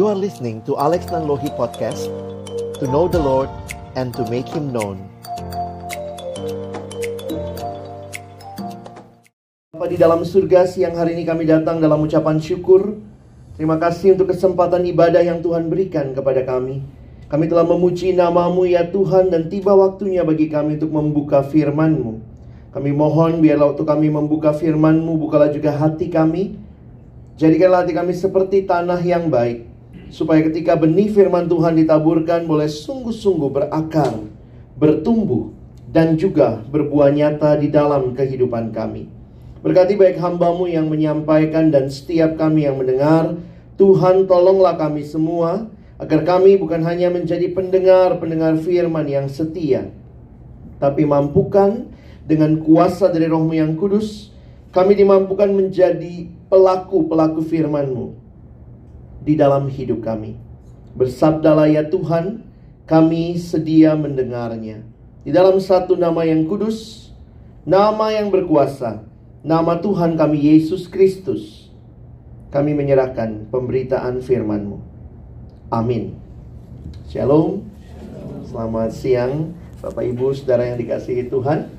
You are listening to Alex Nanlohi Podcast To know the Lord and to make Him known. Bapak di dalam surga siang hari ini kami datang dalam ucapan syukur. Terima kasih untuk kesempatan ibadah yang Tuhan berikan kepada kami. Kami telah memuji namamu ya Tuhan dan tiba waktunya bagi kami untuk membuka firman-Mu. Kami mohon biarlah waktu kami membuka firman-Mu bukalah juga hati kami. Jadikanlah hati kami seperti tanah yang baik supaya ketika benih firman Tuhan ditaburkan boleh sungguh-sungguh berakar, bertumbuh, dan juga berbuah nyata di dalam kehidupan kami. Berkati baik hambamu yang menyampaikan dan setiap kami yang mendengar, Tuhan tolonglah kami semua, agar kami bukan hanya menjadi pendengar-pendengar firman yang setia, tapi mampukan dengan kuasa dari rohmu yang kudus, kami dimampukan menjadi pelaku-pelaku firman-Mu di dalam hidup kami. Bersabdalah ya Tuhan, kami sedia mendengarnya. Di dalam satu nama yang kudus, nama yang berkuasa, nama Tuhan kami Yesus Kristus, kami menyerahkan pemberitaan firman-Mu. Amin. Shalom. Selamat siang Bapak Ibu Saudara yang dikasihi Tuhan.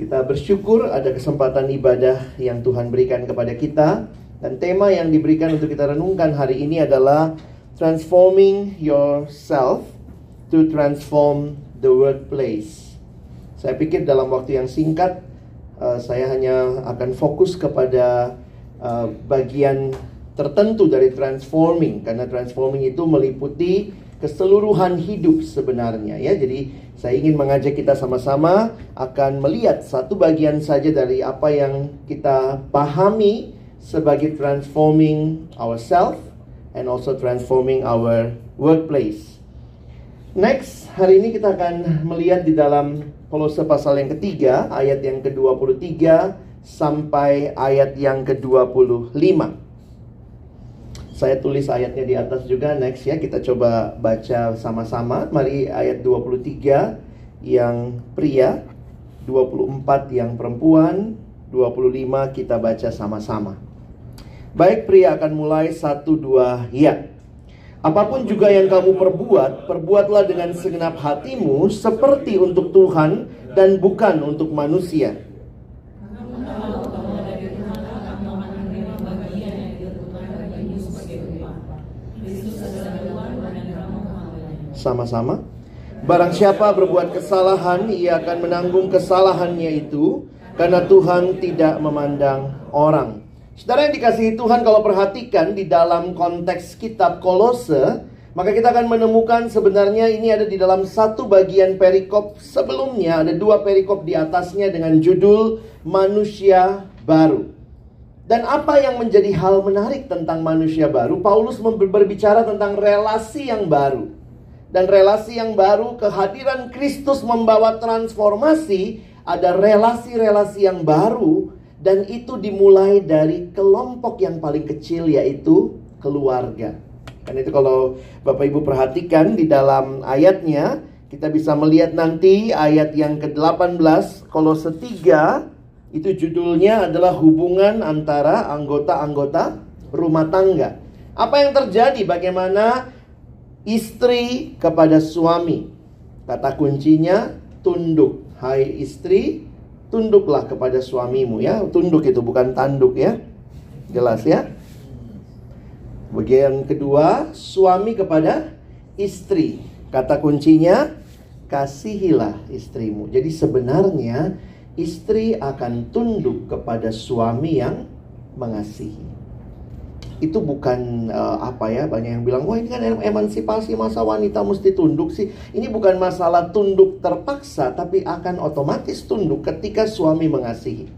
Kita bersyukur ada kesempatan ibadah yang Tuhan berikan kepada kita dan tema yang diberikan untuk kita renungkan hari ini adalah Transforming Yourself to Transform the Workplace. Saya pikir dalam waktu yang singkat, uh, saya hanya akan fokus kepada uh, bagian tertentu dari transforming, karena transforming itu meliputi keseluruhan hidup sebenarnya ya. Jadi saya ingin mengajak kita sama-sama akan melihat satu bagian saja dari apa yang kita pahami sebagai transforming ourselves and also transforming our workplace. Next, hari ini kita akan melihat di dalam Kolose pasal yang ketiga, ayat yang ke-23 sampai ayat yang ke-25. Saya tulis ayatnya di atas juga next ya, kita coba baca sama-sama. Mari ayat 23 yang pria, 24 yang perempuan, 25 kita baca sama-sama. Baik pria akan mulai satu dua ya. Apa pun juga yang kamu perbuat, perbuatlah dengan segenap hatimu seperti untuk Tuhan dan bukan untuk manusia. Sama-sama. Barang siapa berbuat kesalahan, ia akan menanggung kesalahannya itu karena Tuhan tidak memandang orang. Saudara yang dikasihi Tuhan kalau perhatikan di dalam konteks kitab Kolose maka kita akan menemukan sebenarnya ini ada di dalam satu bagian perikop sebelumnya ada dua perikop di atasnya dengan judul manusia baru. Dan apa yang menjadi hal menarik tentang manusia baru? Paulus berbicara tentang relasi yang baru. Dan relasi yang baru kehadiran Kristus membawa transformasi, ada relasi-relasi yang baru dan itu dimulai dari kelompok yang paling kecil yaitu keluarga. Dan itu kalau Bapak Ibu perhatikan di dalam ayatnya, kita bisa melihat nanti ayat yang ke-18 kalau setiga itu judulnya adalah hubungan antara anggota-anggota rumah tangga. Apa yang terjadi? Bagaimana istri kepada suami? Kata kuncinya tunduk. Hai istri, tunduklah kepada suamimu ya. Tunduk itu bukan tanduk ya. Jelas ya? Bagian kedua, suami kepada istri. Kata kuncinya, kasihilah istrimu. Jadi sebenarnya istri akan tunduk kepada suami yang mengasihi itu bukan uh, apa ya banyak yang bilang wah ini kan emansipasi masa wanita mesti tunduk sih. Ini bukan masalah tunduk terpaksa tapi akan otomatis tunduk ketika suami mengasihi.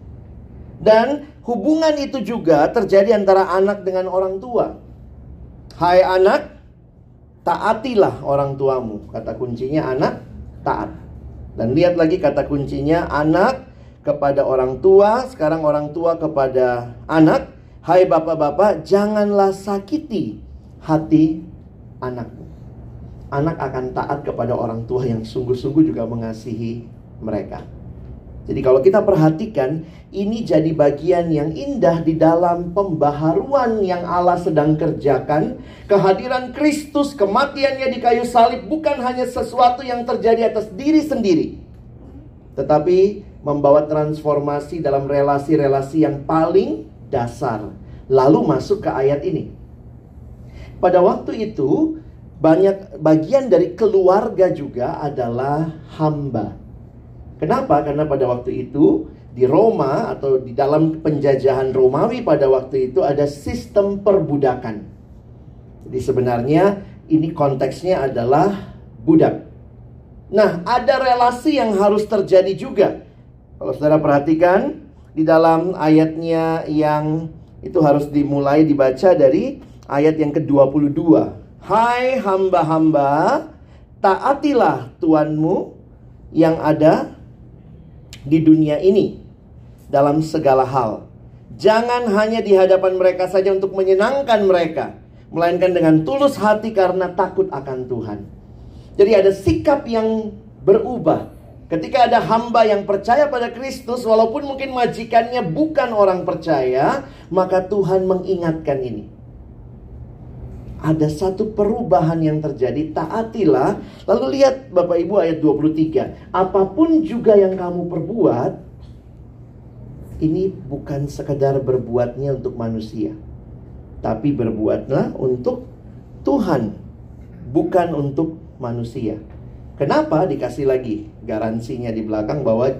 Dan hubungan itu juga terjadi antara anak dengan orang tua. Hai anak taatilah orang tuamu. Kata kuncinya anak taat. Dan lihat lagi kata kuncinya anak kepada orang tua sekarang orang tua kepada anak Hai bapak-bapak, janganlah sakiti hati anakmu. Anak akan taat kepada orang tua yang sungguh-sungguh juga mengasihi mereka. Jadi kalau kita perhatikan, ini jadi bagian yang indah di dalam pembaharuan yang Allah sedang kerjakan. Kehadiran Kristus, kematiannya di kayu salib bukan hanya sesuatu yang terjadi atas diri sendiri. Tetapi membawa transformasi dalam relasi-relasi yang paling dasar. Lalu masuk ke ayat ini. Pada waktu itu, banyak bagian dari keluarga juga adalah hamba. Kenapa? Karena pada waktu itu di Roma atau di dalam penjajahan Romawi pada waktu itu ada sistem perbudakan. Jadi sebenarnya ini konteksnya adalah budak. Nah, ada relasi yang harus terjadi juga. Kalau saudara perhatikan di dalam ayatnya yang itu harus dimulai dibaca dari ayat yang ke-22. Hai hamba-hamba, taatilah Tuanmu yang ada di dunia ini dalam segala hal. Jangan hanya di hadapan mereka saja untuk menyenangkan mereka, melainkan dengan tulus hati karena takut akan Tuhan. Jadi ada sikap yang berubah. Ketika ada hamba yang percaya pada Kristus, walaupun mungkin majikannya bukan orang percaya, maka Tuhan mengingatkan ini. Ada satu perubahan yang terjadi, taatilah. Lalu lihat Bapak Ibu ayat 23. Apa pun juga yang kamu perbuat, ini bukan sekedar berbuatnya untuk manusia. Tapi berbuatlah untuk Tuhan, bukan untuk manusia. Kenapa dikasih lagi garansinya di belakang bahwa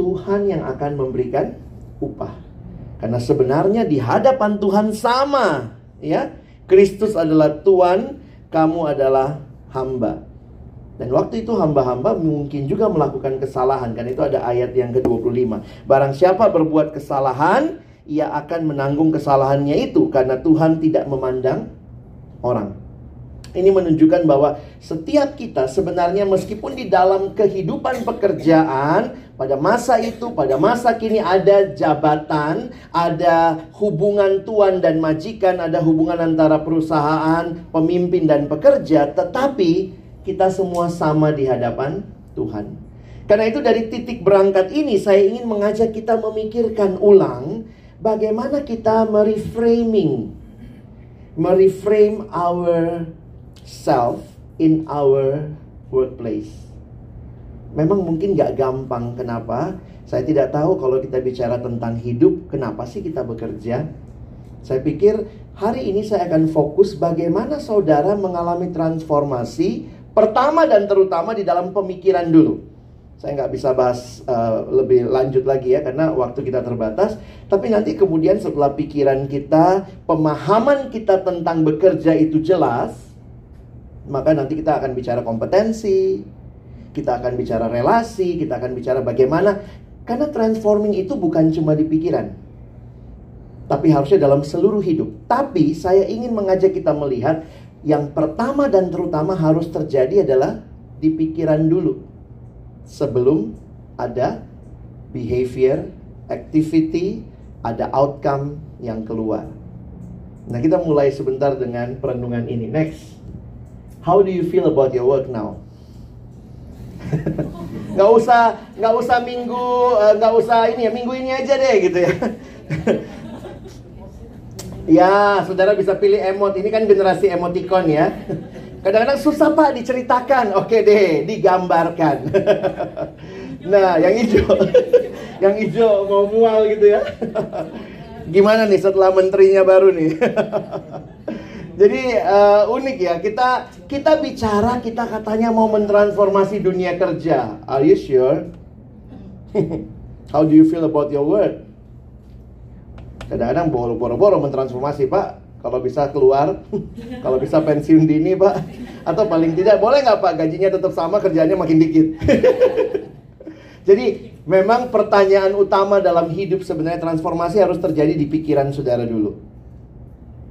Tuhan yang akan memberikan upah. Karena sebenarnya di hadapan Tuhan sama, ya. Kristus adalah Tuhan, kamu adalah hamba. Dan waktu itu hamba-hamba mungkin juga melakukan kesalahan. Kan itu ada ayat yang ke-25. Barang siapa berbuat kesalahan, ia akan menanggung kesalahannya itu. Karena Tuhan tidak memandang orang. Ini menunjukkan bahwa setiap kita sebenarnya meskipun di dalam kehidupan pekerjaan pada masa itu, pada masa kini ada jabatan, ada hubungan tuan dan majikan, ada hubungan antara perusahaan, pemimpin dan pekerja, tetapi kita semua sama di hadapan Tuhan. Karena itu dari titik berangkat ini saya ingin mengajak kita memikirkan ulang bagaimana kita mereframing mereframe our self in our workplace. Memang mungkin gak gampang. Kenapa? Saya tidak tahu kalau kita bicara tentang hidup, kenapa sih kita bekerja? Saya pikir hari ini saya akan fokus bagaimana saudara mengalami transformasi pertama dan terutama di dalam pemikiran dulu. Saya nggak bisa bahas uh, lebih lanjut lagi ya karena waktu kita terbatas. Tapi nanti kemudian setelah pikiran kita, pemahaman kita tentang bekerja itu jelas, maka nanti kita akan bicara kompetensi, kita akan bicara relasi, kita akan bicara bagaimana karena transforming itu bukan cuma di pikiran. Tapi harusnya dalam seluruh hidup. Tapi saya ingin mengajak kita melihat yang pertama dan terutama harus terjadi adalah di pikiran dulu. Sebelum ada behavior, activity, ada outcome yang keluar. Nah, kita mulai sebentar dengan perenungan ini. Next. How do you feel about your work now? nggak usah nggak usah minggu eh, nggak usah ini ya minggu ini aja deh gitu ya. Ya saudara bisa pilih emot. Ini kan generasi emoticon ya. Kadang-kadang susah pak diceritakan. Oke deh digambarkan. Nah yang hijau. Yang hijau mau mual gitu ya. Gimana nih setelah menterinya baru nih Jadi uh, unik ya kita kita bicara kita katanya mau mentransformasi dunia kerja. Are you sure? How do you feel about your work? Kadang-kadang boro-boro mentransformasi pak. Kalau bisa keluar, kalau bisa pensiun dini pak, atau paling tidak boleh nggak pak gajinya tetap sama kerjanya makin dikit. Jadi memang pertanyaan utama dalam hidup sebenarnya transformasi harus terjadi di pikiran saudara dulu.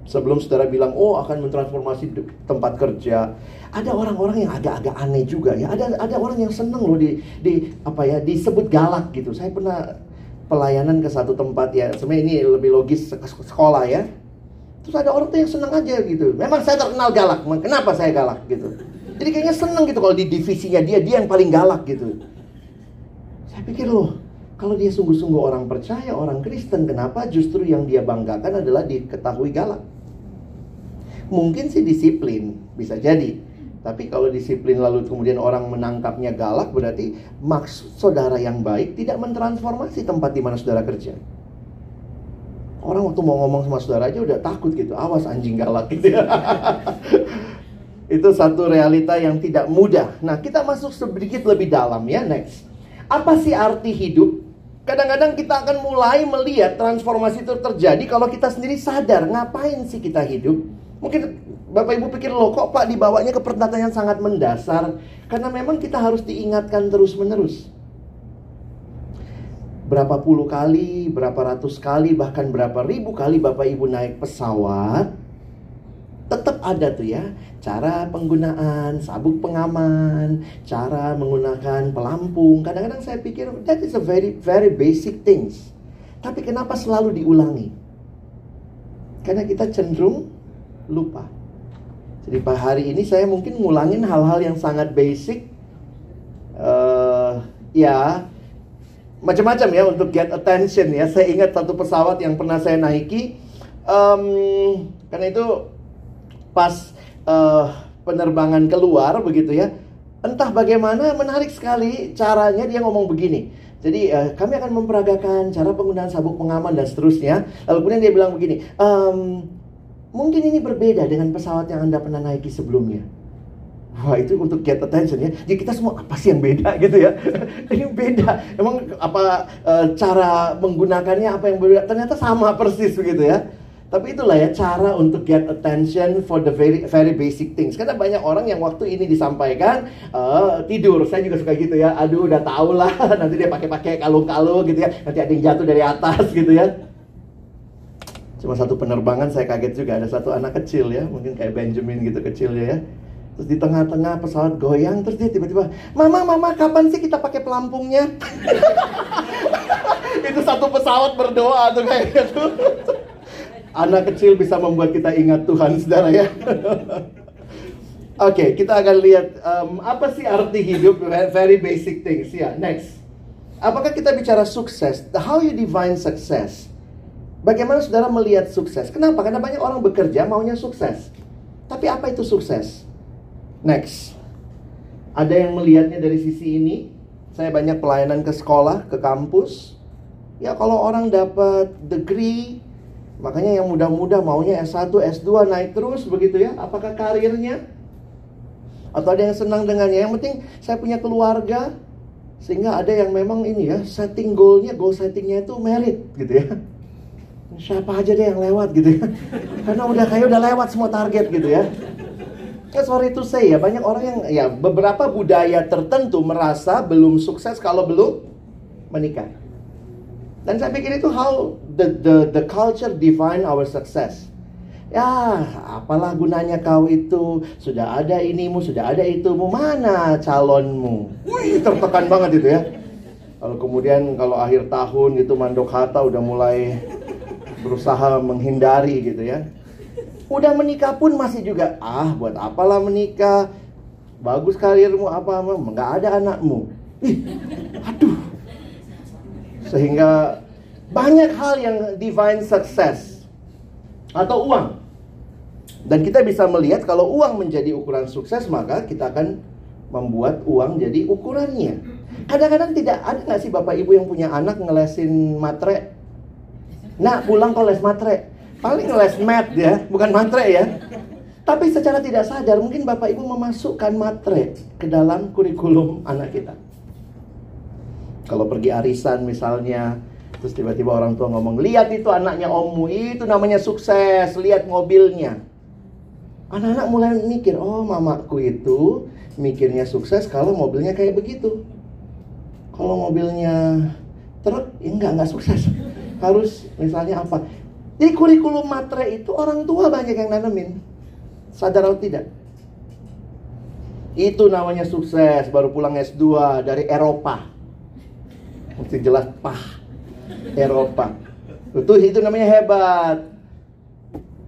Sebelum saudara bilang, oh akan mentransformasi tempat kerja, ada orang-orang yang agak-agak aneh juga ya. Ada ada orang yang seneng loh di di apa ya disebut galak gitu. Saya pernah pelayanan ke satu tempat ya. Sebenarnya ini lebih logis sekolah ya. Terus ada orang tuh yang seneng aja gitu. Memang saya terkenal galak. Kenapa saya galak gitu? Jadi kayaknya seneng gitu kalau di divisinya dia dia yang paling galak gitu. Saya pikir loh, Kalau dia sungguh-sungguh orang percaya, orang Kristen, kenapa justru yang dia banggakan adalah diketahui galak? Mungkin sih disiplin, bisa jadi. Tapi kalau disiplin lalu kemudian orang menangkapnya galak, berarti maksud saudara yang baik tidak mentransformasi tempat di mana saudara kerja. Orang waktu mau ngomong sama saudara aja udah takut gitu, awas anjing galak gitu ya. Itu satu realita yang tidak mudah. Nah, kita masuk sedikit lebih dalam ya, next. Apa sih arti hidup? Kadang-kadang kita akan mulai melihat transformasi itu terjadi kalau kita sendiri sadar ngapain sih kita hidup. Mungkin Bapak Ibu pikir loh kok Pak dibawanya ke pertanyaan sangat mendasar. Karena memang kita harus diingatkan terus-menerus. Berapa puluh kali, berapa ratus kali, bahkan berapa ribu kali Bapak Ibu naik pesawat. Tetap ada tuh ya cara penggunaan sabuk pengaman, cara menggunakan pelampung. Kadang-kadang saya pikir that is a very very basic things. Tapi kenapa selalu diulangi? Karena kita cenderung lupa. Jadi hari ini saya mungkin ngulangin hal-hal yang sangat basic. Uh, ya macam-macam ya untuk get attention ya. Saya ingat satu pesawat yang pernah saya naiki. Um, karena itu pas uh, penerbangan keluar begitu ya. Entah bagaimana menarik sekali caranya dia ngomong begini. Jadi uh, kami akan memperagakan cara penggunaan sabuk pengaman dan seterusnya. Lalu kemudian dia bilang begini, um, mungkin ini berbeda dengan pesawat yang anda pernah naiki sebelumnya. Wah itu untuk get attention ya. Jadi kita semua apa sih yang beda gitu ya? ini beda. Emang apa uh, cara menggunakannya apa yang berbeda? Ternyata sama persis begitu ya. Tapi itulah ya cara untuk get attention for the very very basic things. Karena banyak orang yang waktu ini disampaikan uh, tidur. Saya juga suka gitu ya. Aduh udah tau lah. Nanti dia pakai-pakai kalung-kalung gitu ya. Nanti ada yang jatuh dari atas gitu ya. Cuma satu penerbangan saya kaget juga ada satu anak kecil ya, mungkin kayak Benjamin gitu kecilnya ya. Terus di tengah-tengah pesawat goyang, terus dia tiba-tiba, Mama, Mama, kapan sih kita pakai pelampungnya? Itu satu pesawat berdoa tuh kayak gitu. Anak kecil bisa membuat kita ingat Tuhan, saudara ya. Oke, okay, kita akan lihat um, apa sih arti hidup, very basic things. Ya, yeah, next. Apakah kita bicara sukses? How you define success? Bagaimana saudara melihat sukses? Kenapa? Karena banyak orang bekerja maunya sukses. Tapi apa itu sukses? Next. Ada yang melihatnya dari sisi ini. Saya banyak pelayanan ke sekolah, ke kampus. Ya kalau orang dapat degree, Makanya yang muda-muda maunya S1, S2 naik terus begitu ya. Apakah karirnya? Atau ada yang senang dengannya? Yang penting saya punya keluarga. Sehingga ada yang memang ini ya, setting goalnya, goal settingnya itu merit gitu ya. Siapa aja deh yang lewat gitu ya. Karena udah kayak udah lewat semua target gitu ya. Ya sorry to say ya, banyak orang yang ya beberapa budaya tertentu merasa belum sukses kalau belum menikah. Dan saya pikir itu how the the the culture define our success. Ya, apalah gunanya kau itu? Sudah ada inimu, sudah ada itumu, mana calonmu? Wih, tertekan banget itu ya. Kalau kemudian kalau akhir tahun gitu mandok hata udah mulai berusaha menghindari gitu ya. Udah menikah pun masih juga, ah buat apalah menikah? Bagus karirmu apa, nggak ada anakmu. Ih, aduh, sehingga banyak hal yang divine success atau uang. Dan kita bisa melihat kalau uang menjadi ukuran sukses maka kita akan membuat uang jadi ukurannya. Kadang-kadang tidak ada nggak sih bapak ibu yang punya anak ngelesin matre? Nah pulang kok les matre. Paling ngeles mat ya, bukan matre ya. Tapi secara tidak sadar mungkin bapak ibu memasukkan matre ke dalam kurikulum anak kita. Kalau pergi arisan misalnya, terus tiba-tiba orang tua ngomong, lihat itu anaknya ommu, itu namanya sukses, lihat mobilnya. Anak-anak mulai mikir, oh mamaku itu mikirnya sukses kalau mobilnya kayak begitu. Kalau mobilnya truk, ya enggak, enggak sukses. Harus misalnya apa? Jadi kurikulum matre itu orang tua banyak yang nanemin. Sadar atau tidak? Itu namanya sukses, baru pulang S2 dari Eropa mesti jelas pah Eropa itu itu namanya hebat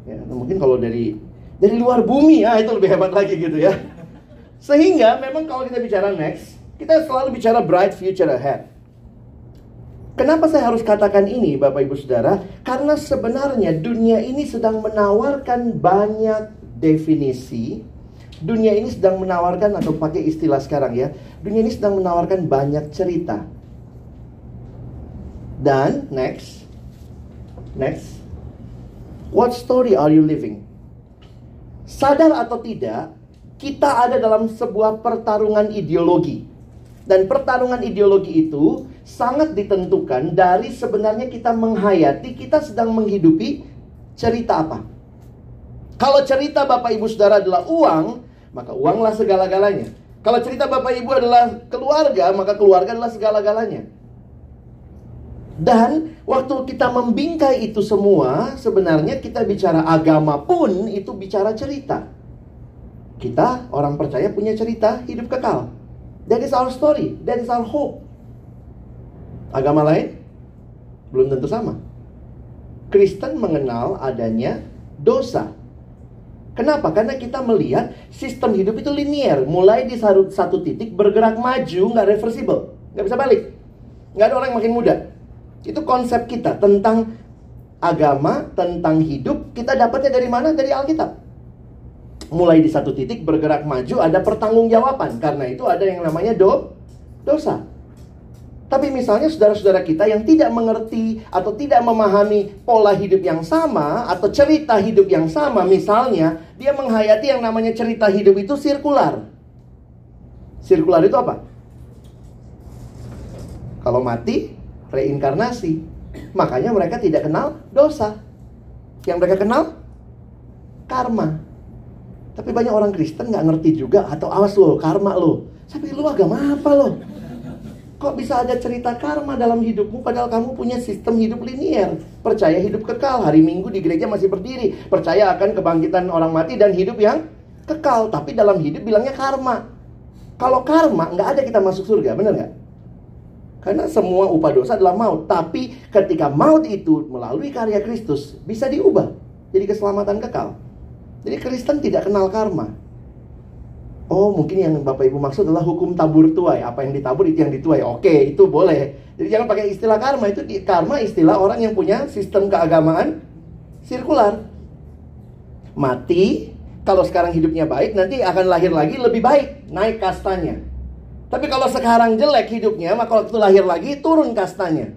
ya, mungkin kalau dari dari luar bumi ya itu lebih hebat lagi gitu ya sehingga memang kalau kita bicara next kita selalu bicara bright future ahead Kenapa saya harus katakan ini, Bapak Ibu Saudara? Karena sebenarnya dunia ini sedang menawarkan banyak definisi. Dunia ini sedang menawarkan atau pakai istilah sekarang ya. Dunia ini sedang menawarkan banyak cerita. Dan next. Next. What story are you living? Sadar atau tidak, kita ada dalam sebuah pertarungan ideologi. Dan pertarungan ideologi itu sangat ditentukan dari sebenarnya kita menghayati, kita sedang menghidupi cerita apa. Kalau cerita Bapak Ibu Saudara adalah uang, maka uanglah segala-galanya. Kalau cerita Bapak Ibu adalah keluarga, maka keluarga adalah segala-galanya. Dan waktu kita membingkai itu semua, sebenarnya kita bicara agama pun itu bicara cerita. Kita orang percaya punya cerita hidup kekal. That is our story. That is our hope. Agama lain belum tentu sama. Kristen mengenal adanya dosa. Kenapa? Karena kita melihat sistem hidup itu linier. Mulai di satu titik bergerak maju, nggak reversible. Nggak bisa balik. Nggak ada orang yang makin muda. Itu konsep kita tentang agama, tentang hidup. Kita dapatnya dari mana? Dari Alkitab mulai di satu titik bergerak maju ada pertanggungjawaban karena itu ada yang namanya do dosa. Tapi misalnya saudara-saudara kita yang tidak mengerti atau tidak memahami pola hidup yang sama atau cerita hidup yang sama, misalnya dia menghayati yang namanya cerita hidup itu sirkular. Sirkular itu apa? Kalau mati, reinkarnasi. Makanya mereka tidak kenal dosa. Yang mereka kenal karma. Tapi banyak orang Kristen nggak ngerti juga atau awas lo karma lo. Tapi lu agama apa lo? Kok bisa ada cerita karma dalam hidupmu padahal kamu punya sistem hidup linier. Percaya hidup kekal, hari Minggu di gereja masih berdiri. Percaya akan kebangkitan orang mati dan hidup yang kekal. Tapi dalam hidup bilangnya karma. Kalau karma nggak ada kita masuk surga, bener nggak? Karena semua upah dosa adalah maut. Tapi ketika maut itu melalui karya Kristus bisa diubah jadi keselamatan kekal. Jadi Kristen tidak kenal karma. Oh, mungkin yang Bapak Ibu maksud adalah hukum tabur tuai. Apa yang ditabur itu yang dituai. Oke, itu boleh. Jadi jangan pakai istilah karma. Itu karma istilah orang yang punya sistem keagamaan sirkular. Mati, kalau sekarang hidupnya baik, nanti akan lahir lagi lebih baik, naik kastanya. Tapi kalau sekarang jelek hidupnya, maka waktu lahir lagi turun kastanya.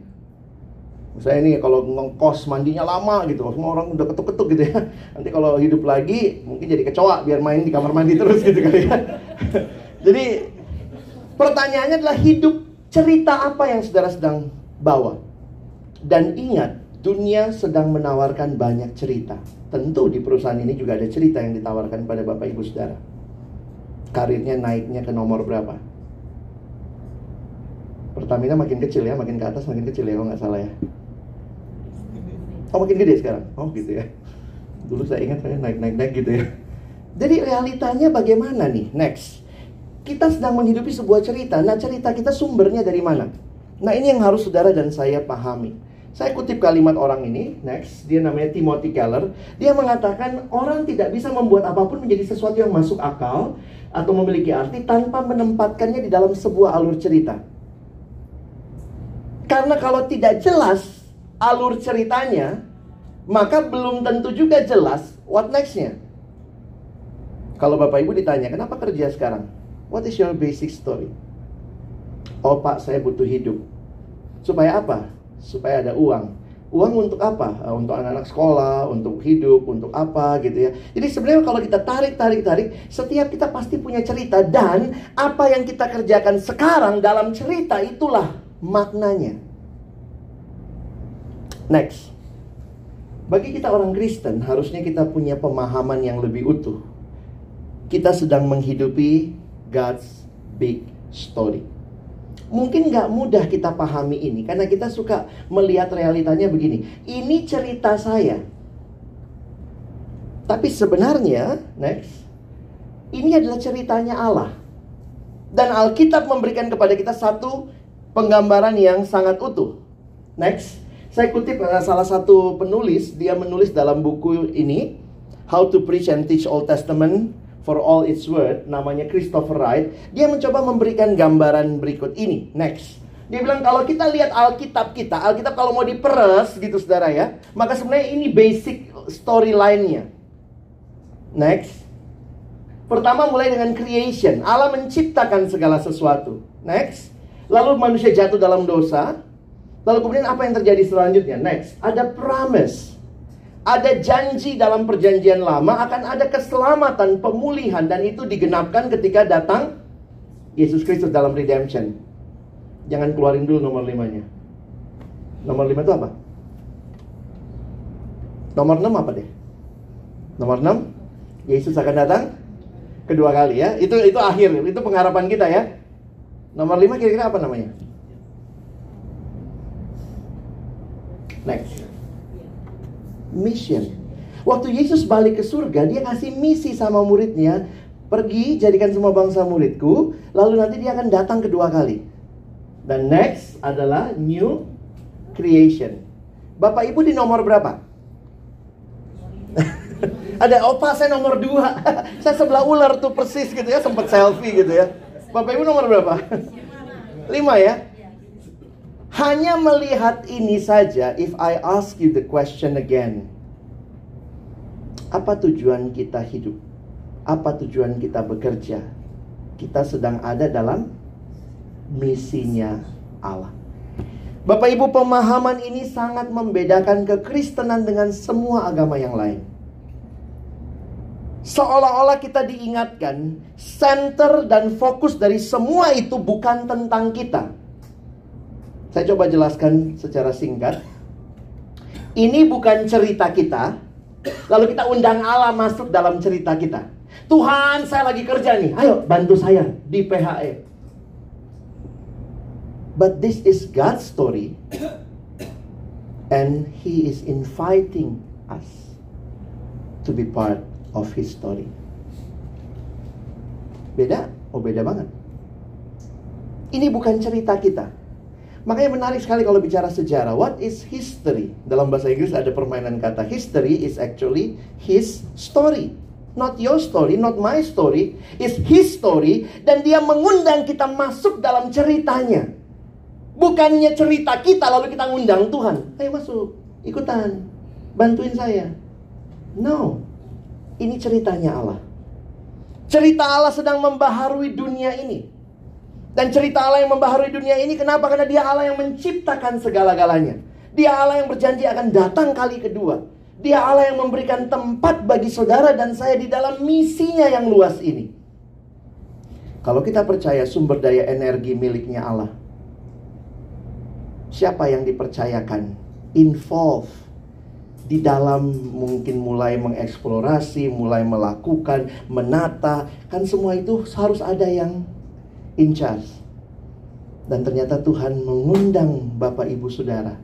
Misalnya ini kalau ngongkos mandinya lama gitu, semua orang udah ketuk-ketuk gitu ya. Nanti kalau hidup lagi mungkin jadi kecoa biar main di kamar mandi terus gitu kali ya. jadi pertanyaannya adalah hidup cerita apa yang saudara sedang bawa? Dan ingat, dunia sedang menawarkan banyak cerita. Tentu di perusahaan ini juga ada cerita yang ditawarkan pada Bapak Ibu Saudara. Karirnya naiknya ke nomor berapa? Pertamina makin kecil ya, makin ke atas makin kecil ya kalau nggak salah ya. Oh makin gede sekarang. Oh gitu ya. Dulu saya ingat saya naik naik naik gitu ya. Jadi realitanya bagaimana nih? Next. Kita sedang menghidupi sebuah cerita. Nah cerita kita sumbernya dari mana? Nah ini yang harus saudara dan saya pahami. Saya kutip kalimat orang ini, next, dia namanya Timothy Keller. Dia mengatakan orang tidak bisa membuat apa pun menjadi sesuatu yang masuk akal atau memiliki arti tanpa menempatkannya di dalam sebuah alur cerita. Karena kalau tidak jelas alur ceritanya, maka belum tentu juga jelas what nextnya. Kalau Bapak Ibu ditanya, kenapa kerja sekarang? What is your basic story? Oh Pak, saya butuh hidup. Supaya apa? Supaya ada uang. Uang untuk apa? Eh, untuk anak-anak sekolah, untuk hidup, untuk apa gitu ya. Jadi sebenarnya kalau kita tarik, tarik, tarik, setiap kita pasti punya cerita dan apa yang kita kerjakan sekarang dalam cerita itulah maknanya. Next. Bagi kita orang Kristen, harusnya kita punya pemahaman yang lebih utuh. Kita sedang menghidupi God's big story. Mungkin nggak mudah kita pahami ini karena kita suka melihat realitanya begini. Ini cerita saya. Tapi sebenarnya, next, ini adalah ceritanya Allah. Dan Alkitab memberikan kepada kita satu penggambaran yang sangat utuh. Next, saya kutip uh, salah satu penulis, dia menulis dalam buku ini, How to Preach and Teach Old Testament for All Its Word, namanya Christopher Wright. Dia mencoba memberikan gambaran berikut ini. Next. Dia bilang kalau kita lihat Alkitab kita, Alkitab kalau mau diperes gitu saudara ya, maka sebenarnya ini basic storyline-nya. Next. Pertama mulai dengan creation. Allah menciptakan segala sesuatu. Next. Lalu manusia jatuh dalam dosa. Lalu kemudian apa yang terjadi selanjutnya? Next. Ada promise. Ada janji dalam perjanjian lama akan ada keselamatan, pemulihan dan itu digenapkan ketika datang Yesus Kristus dalam redemption. Jangan keluarin dulu nomor limanya. Nomor lima itu apa? Nomor enam apa deh? Nomor enam, Yesus akan datang kedua kali ya. Itu itu akhir, itu pengharapan kita ya. Nomor lima kira-kira apa namanya? Next. Mission. Waktu Yesus balik ke surga, dia kasih misi sama muridnya, pergi jadikan semua bangsa muridku, lalu nanti dia akan datang kedua kali. Dan next adalah new creation. Bapak Ibu di nomor berapa? Ada opa saya nomor dua. saya sebelah ular tuh persis gitu ya, sempat selfie gitu ya. Bapak Ibu nomor berapa? Lima ya. Hanya melihat ini saja, if I ask you the question again, apa tujuan kita hidup? Apa tujuan kita bekerja? Kita sedang ada dalam misinya Allah. Bapak Ibu, pemahaman ini sangat membedakan kekristenan dengan semua agama yang lain. Seolah-olah kita diingatkan, center dan fokus dari semua itu bukan tentang kita. Saya coba jelaskan secara singkat. Ini bukan cerita kita, lalu kita undang Allah masuk dalam cerita kita. Tuhan, saya lagi kerja nih, ayo bantu saya di PHE. But this is God's story. And He is inviting us to be part of His story. Beda? Oh beda banget. Ini bukan cerita kita. Makanya menarik sekali kalau bicara sejarah. What is history? Dalam bahasa Inggris ada permainan kata. History is actually His story. Not your story, not my story. Is His story. Dan dia mengundang kita masuk dalam ceritanya. Bukannya cerita kita lalu kita ngundang Tuhan. Ayo masuk, ikutan, bantuin saya. No, ini ceritanya Allah. Cerita Allah sedang membaharui dunia ini. Dan cerita Allah yang membaharui dunia ini kenapa? Karena dia Allah yang menciptakan segala-galanya. Dia Allah yang berjanji akan datang kali kedua. Dia Allah yang memberikan tempat bagi saudara dan saya di dalam misinya yang luas ini. Kalau kita percaya sumber daya energi miliknya Allah, siapa yang dipercayakan involve di dalam mungkin mulai mengeksplorasi, mulai melakukan, menata, kan semua itu harus ada yang in charge. Dan ternyata Tuhan mengundang Bapak Ibu Saudara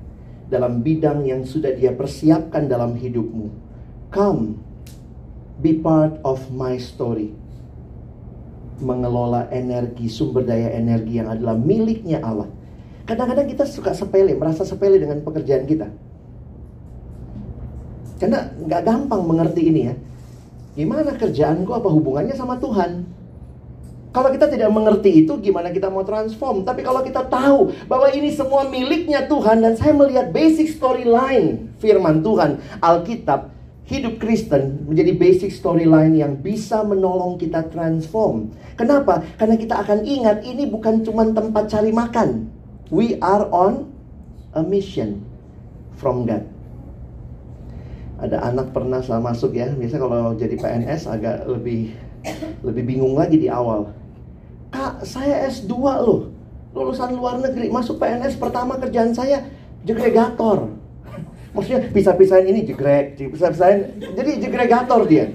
dalam bidang yang sudah Dia persiapkan dalam hidupmu. Come, be part of my story. Mengelola energi, sumber daya energi yang adalah miliknya Allah Kadang-kadang kita suka sepele, merasa sepele dengan pekerjaan kita. Karena nggak gampang mengerti ini ya. Gimana kerjaanku apa hubungannya sama Tuhan? Kalau kita tidak mengerti itu, gimana kita mau transform? Tapi kalau kita tahu bahwa ini semua miliknya Tuhan dan saya melihat basic storyline firman Tuhan, Alkitab, hidup Kristen menjadi basic storyline yang bisa menolong kita transform. Kenapa? Karena kita akan ingat ini bukan cuma tempat cari makan. We are on a mission from God. Ada anak pernah saya masuk ya, biasa kalau jadi PNS agak lebih lebih bingung lagi di awal. Kak, saya S2 loh. Lulusan luar negeri, masuk PNS pertama kerjaan saya jegregator. Maksudnya pisah-pisahin ini jegrek, pisah-pisahin. Jadi jegregator dia.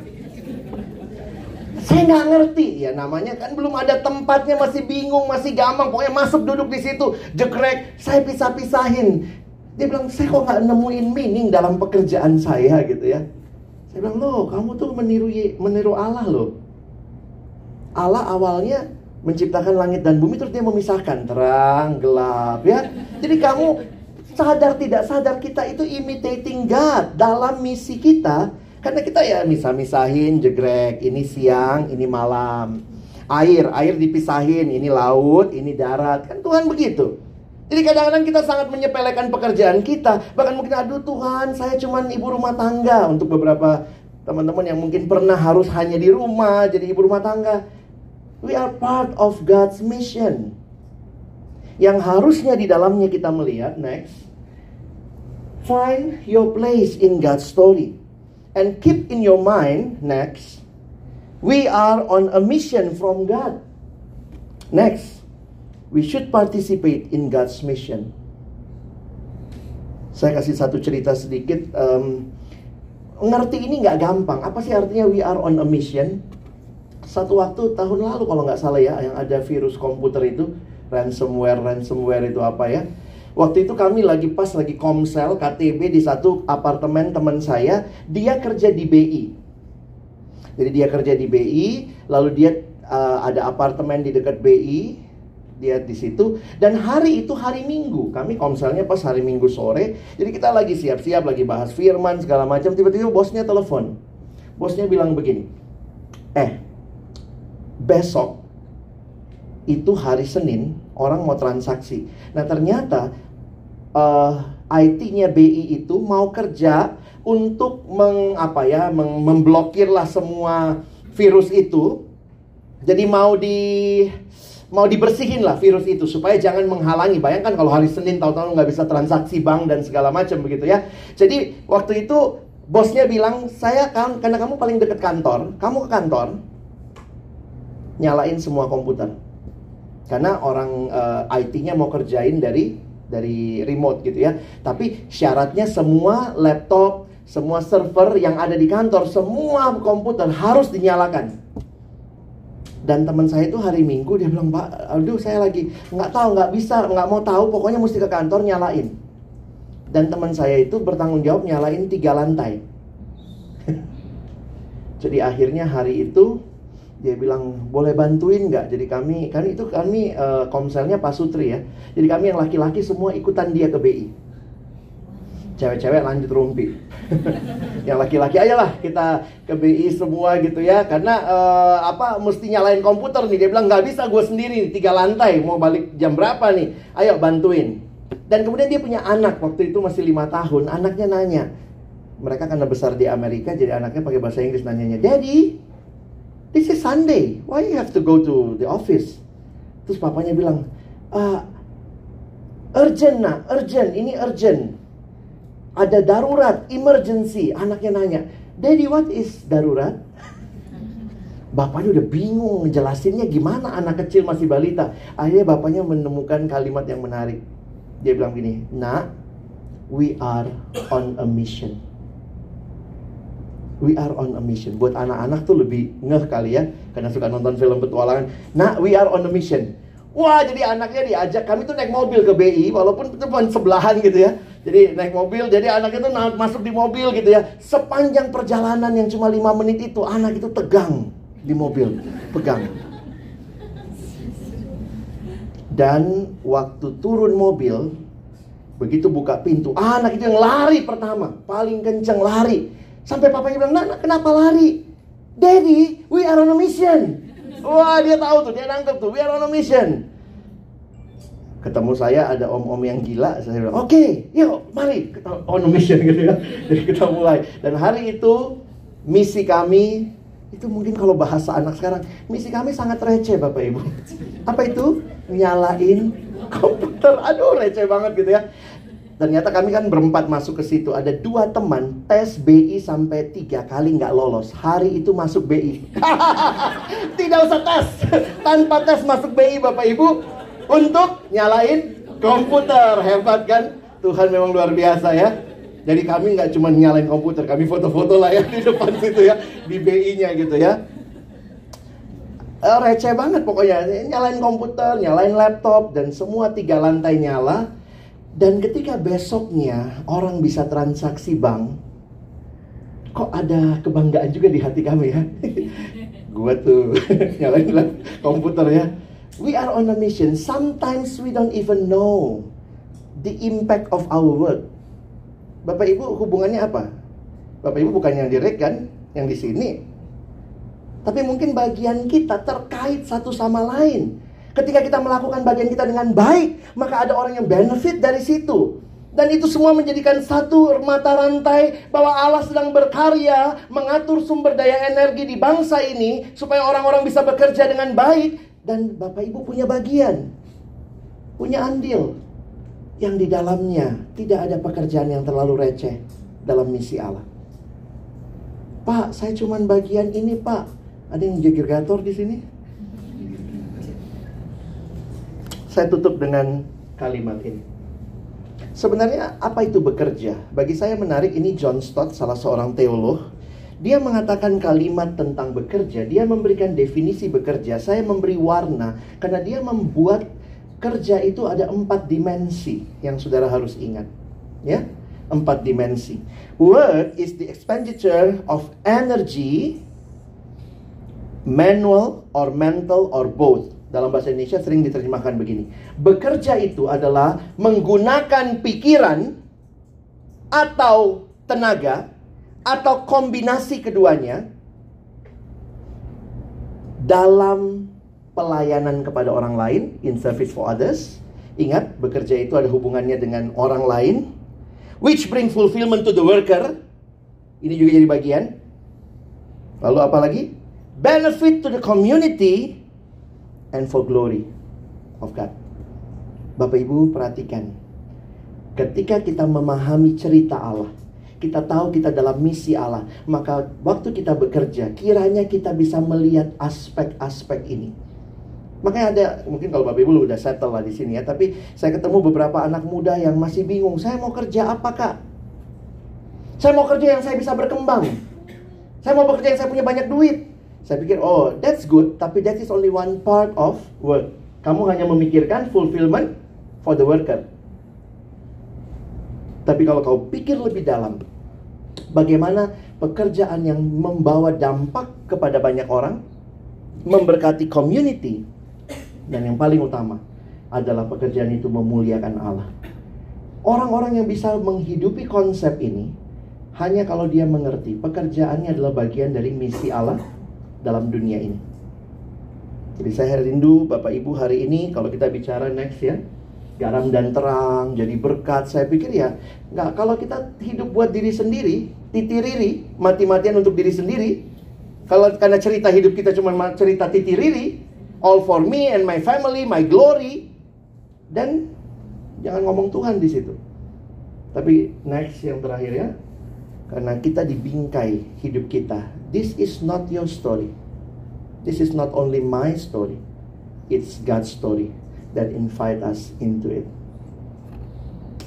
Saya nggak ngerti ya namanya kan belum ada tempatnya masih bingung masih gampang pokoknya masuk duduk di situ jegrek saya pisah-pisahin dia bilang saya kok nggak nemuin meaning dalam pekerjaan saya gitu ya saya bilang loh kamu tuh meniru meniru Allah loh Allah awalnya menciptakan langit dan bumi terus dia memisahkan terang gelap ya jadi kamu sadar tidak sadar kita itu imitating God dalam misi kita karena kita ya misah-misahin jegrek, ini siang, ini malam. Air, air dipisahin, ini laut, ini darat. Kan Tuhan begitu. Jadi kadang-kadang kita sangat menyepelekan pekerjaan kita. Bahkan mungkin, aduh Tuhan, saya cuma ibu rumah tangga. Untuk beberapa teman-teman yang mungkin pernah harus hanya di rumah, jadi ibu rumah tangga. We are part of God's mission. Yang harusnya di dalamnya kita melihat, next. Find your place in God's story. And keep in your mind, next. We are on a mission from God. Next we should participate in God's mission. Saya kasih satu cerita sedikit. Um, ngerti ini nggak gampang. Apa sih artinya we are on a mission? Satu waktu tahun lalu kalau nggak salah ya, yang ada virus komputer itu ransomware, ransomware itu apa ya? Waktu itu kami lagi pas lagi komsel KTB di satu apartemen teman saya, dia kerja di BI. Jadi dia kerja di BI, lalu dia uh, ada apartemen di dekat BI, dia di situ dan hari itu hari Minggu kami komselnya pas hari Minggu sore jadi kita lagi siap-siap lagi bahas firman segala macam tiba-tiba bosnya telepon bosnya bilang begini eh besok itu hari Senin orang mau transaksi nah ternyata uh, eh, IT-nya BI itu mau kerja untuk meng apa ya meng, memblokir lah semua virus itu jadi mau di mau dibersihin lah virus itu supaya jangan menghalangi. Bayangkan kalau hari Senin tahu-tahu nggak bisa transaksi bank dan segala macam begitu ya. Jadi waktu itu bosnya bilang saya kan karena kamu paling dekat kantor, kamu ke kantor nyalain semua komputer. Karena orang uh, eh, IT-nya mau kerjain dari dari remote gitu ya. Tapi syaratnya semua laptop, semua server yang ada di kantor, semua komputer harus dinyalakan dan teman saya itu hari Minggu dia bilang Pak, aduh saya lagi nggak tahu nggak bisa nggak mau tahu pokoknya mesti ke kantor nyalain. Dan teman saya itu bertanggung jawab nyalain tiga lantai. Jadi akhirnya hari itu dia bilang boleh bantuin nggak? Jadi kami kan itu kami uh, komselnya Pak Sutri ya. Jadi kami yang laki-laki semua ikutan dia ke BI cewek-cewek lanjut rumpi. yang laki-laki ayolah kita ke BI semua gitu ya. Karena uh, apa mesti nyalain komputer nih. Dia bilang nggak bisa gue sendiri tiga lantai. Mau balik jam berapa nih? Ayo bantuin. Dan kemudian dia punya anak waktu itu masih lima tahun. Anaknya nanya mereka karena besar di Amerika jadi anaknya pakai bahasa Inggris nanyanya. Daddy this is Sunday why you have to go to the office terus papanya bilang uh, urgent nak urgent ini urgent ada darurat, emergency. Anaknya nanya, Daddy what is darurat? Bapaknya udah bingung jelasinnya gimana anak kecil masih balita. Akhirnya bapaknya menemukan kalimat yang menarik. Dia bilang gini, Nak, we are on a mission. We are on a mission. Buat anak-anak tuh lebih ngeh kali ya, karena suka nonton film petualangan. Nak, we are on a mission. Wah, jadi anaknya diajak. Kami tuh naik mobil ke BI, walaupun itu sebelahan gitu ya jadi naik mobil, jadi anak itu masuk di mobil gitu ya. Sepanjang perjalanan yang cuma lima menit itu, anak itu tegang di mobil, pegang. Dan waktu turun mobil, begitu buka pintu, anak itu yang lari pertama, paling kencang lari. Sampai papanya bilang, nak, kenapa lari? Daddy, we are on a mission. Wah, dia tahu tuh, dia nangkep tuh, we are on a mission. Ketemu saya ada om-om yang gila saya bilang oke okay, yuk mari. On a mission gitu ya. Jadi kita mulai. Dan hari itu misi kami itu mungkin kalau bahasa anak sekarang misi kami sangat receh bapak ibu. Apa itu? Nyalain komputer. Aduh receh banget gitu ya ternyata kami kan berempat masuk ke situ ada dua teman tes BI sampai tiga kali nggak lolos hari itu masuk BI tidak usah tes tanpa tes masuk BI bapak ibu untuk nyalain komputer. Hebat kan? Tuhan memang luar biasa ya. Jadi kami nggak cuma nyalain komputer, kami foto-foto lah ya di depan situ ya, di BI-nya gitu ya. Uh, receh banget pokoknya, nyalain komputer, nyalain laptop, dan semua tiga lantai nyala. Dan ketika besoknya orang bisa transaksi bank, kok ada kebanggaan juga di hati kami ya. Gue tuh nyalain komputer ya We are on a mission. Sometimes we don't even know the impact of our work. Bapak Ibu hubungannya apa? Bapak Ibu bukan yang direk kan, yang di sini. Tapi mungkin bagian kita terkait satu sama lain. Ketika kita melakukan bagian kita dengan baik, maka ada orang yang benefit dari situ. Dan itu semua menjadikan satu mata rantai bahwa Allah sedang berkarya mengatur sumber daya energi di bangsa ini supaya orang-orang bisa bekerja dengan baik dan Bapak Ibu punya bagian. Punya andil yang di dalamnya tidak ada pekerjaan yang terlalu receh dalam misi Allah. Pak, saya cuman bagian ini, Pak. Ada yang gator di sini? Saya tutup dengan kalimat ini. Sebenarnya apa itu bekerja? Bagi saya menarik ini John Stott, salah seorang teolog. Dia mengatakan kalimat tentang bekerja, dia memberikan definisi bekerja. Saya memberi warna karena dia membuat kerja itu ada empat dimensi yang saudara harus ingat. Ya, empat dimensi. Work is the expenditure of energy, manual or mental or both dalam bahasa Indonesia sering diterjemahkan begini. Bekerja itu adalah menggunakan pikiran atau tenaga atau kombinasi keduanya dalam pelayanan kepada orang lain in service for others. Ingat, bekerja itu ada hubungannya dengan orang lain which bring fulfillment to the worker. Ini juga jadi bagian. Lalu apa lagi? Benefit to the community and for glory of God. Bapak Ibu perhatikan. Ketika kita memahami cerita Allah, kita tahu kita dalam misi Allah, maka waktu kita bekerja, kiranya kita bisa melihat aspek-aspek ini. Makanya ada, mungkin kalau Bapak Ibu udah settle lah di sini ya, tapi saya ketemu beberapa anak muda yang masih bingung, saya mau kerja apa kak? Saya mau kerja yang saya bisa berkembang. Saya mau bekerja yang saya punya banyak duit. Saya pikir, oh that's good, tapi that is only one part of work. Kamu hanya memikirkan fulfillment for the worker. Tapi kalau kau pikir lebih dalam, bagaimana pekerjaan yang membawa dampak kepada banyak orang, memberkati community, dan yang paling utama adalah pekerjaan itu memuliakan Allah. Orang-orang yang bisa menghidupi konsep ini hanya kalau dia mengerti pekerjaannya adalah bagian dari misi Allah dalam dunia ini. Jadi saya rindu Bapak Ibu hari ini kalau kita bicara next ya garam dan terang jadi berkat saya pikir ya nggak kalau kita hidup buat diri sendiri titiriri mati-matian untuk diri sendiri kalau karena cerita hidup kita cuma cerita titiriri all for me and my family my glory dan jangan ngomong Tuhan di situ tapi next yang terakhir ya karena kita dibingkai hidup kita. This is not your story. This is not only my story. It's God's story that invite us into it.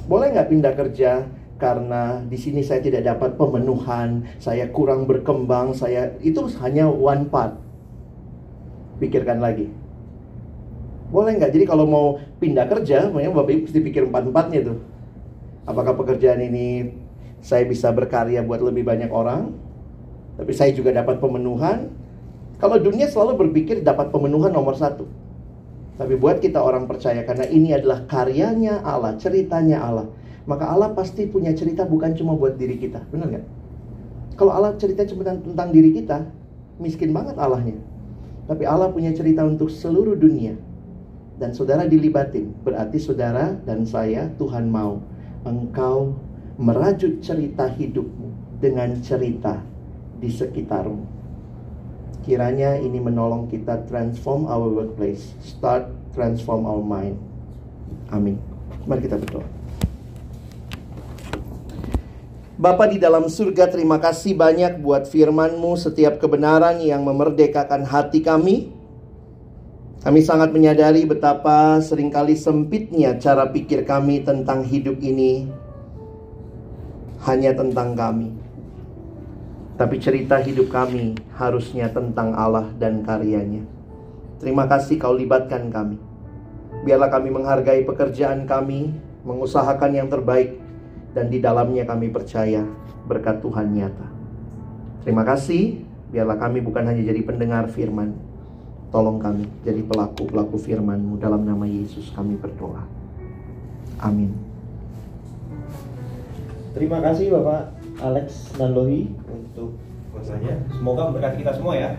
Boleh nggak pindah kerja karena di sini saya tidak dapat pemenuhan, saya kurang berkembang, saya itu hanya one part. Pikirkan lagi. Boleh nggak? Jadi kalau mau pindah kerja, makanya Bapak Ibu mesti pikir empat-empatnya tuh. Apakah pekerjaan ini saya bisa berkarya buat lebih banyak orang, tapi saya juga dapat pemenuhan. Kalau dunia selalu berpikir dapat pemenuhan nomor satu. Tapi buat kita orang percaya karena ini adalah karyanya Allah, ceritanya Allah. Maka Allah pasti punya cerita bukan cuma buat diri kita. Benar nggak? Kalau Allah cerita cuma tentang diri kita, miskin banget Allahnya. Tapi Allah punya cerita untuk seluruh dunia. Dan saudara dilibatin. Berarti saudara dan saya Tuhan mau engkau merajut cerita hidupmu dengan cerita di sekitarmu. Kiranya ini menolong kita transform our workplace, start transform our mind. Amin. Mari kita berdoa. Bapa di dalam surga, terima kasih banyak buat firman-Mu setiap kebenaran yang memerdekakan hati kami. Kami sangat menyadari betapa sering kali sempitnya cara pikir kami tentang hidup ini hanya tentang kami. Tapi cerita hidup kami harusnya tentang Allah dan karyanya. Terima kasih kau libatkan kami. Biarlah kami menghargai pekerjaan kami, mengusahakan yang terbaik, dan di dalamnya kami percaya berkat Tuhan nyata. Terima kasih, biarlah kami bukan hanya jadi pendengar firman, tolong kami jadi pelaku-pelaku firman-Mu dalam nama Yesus kami berdoa. Amin. Terima kasih Bapak Alex Nanlohi untuk kuasanya. Semoga memberkati kita semua ya.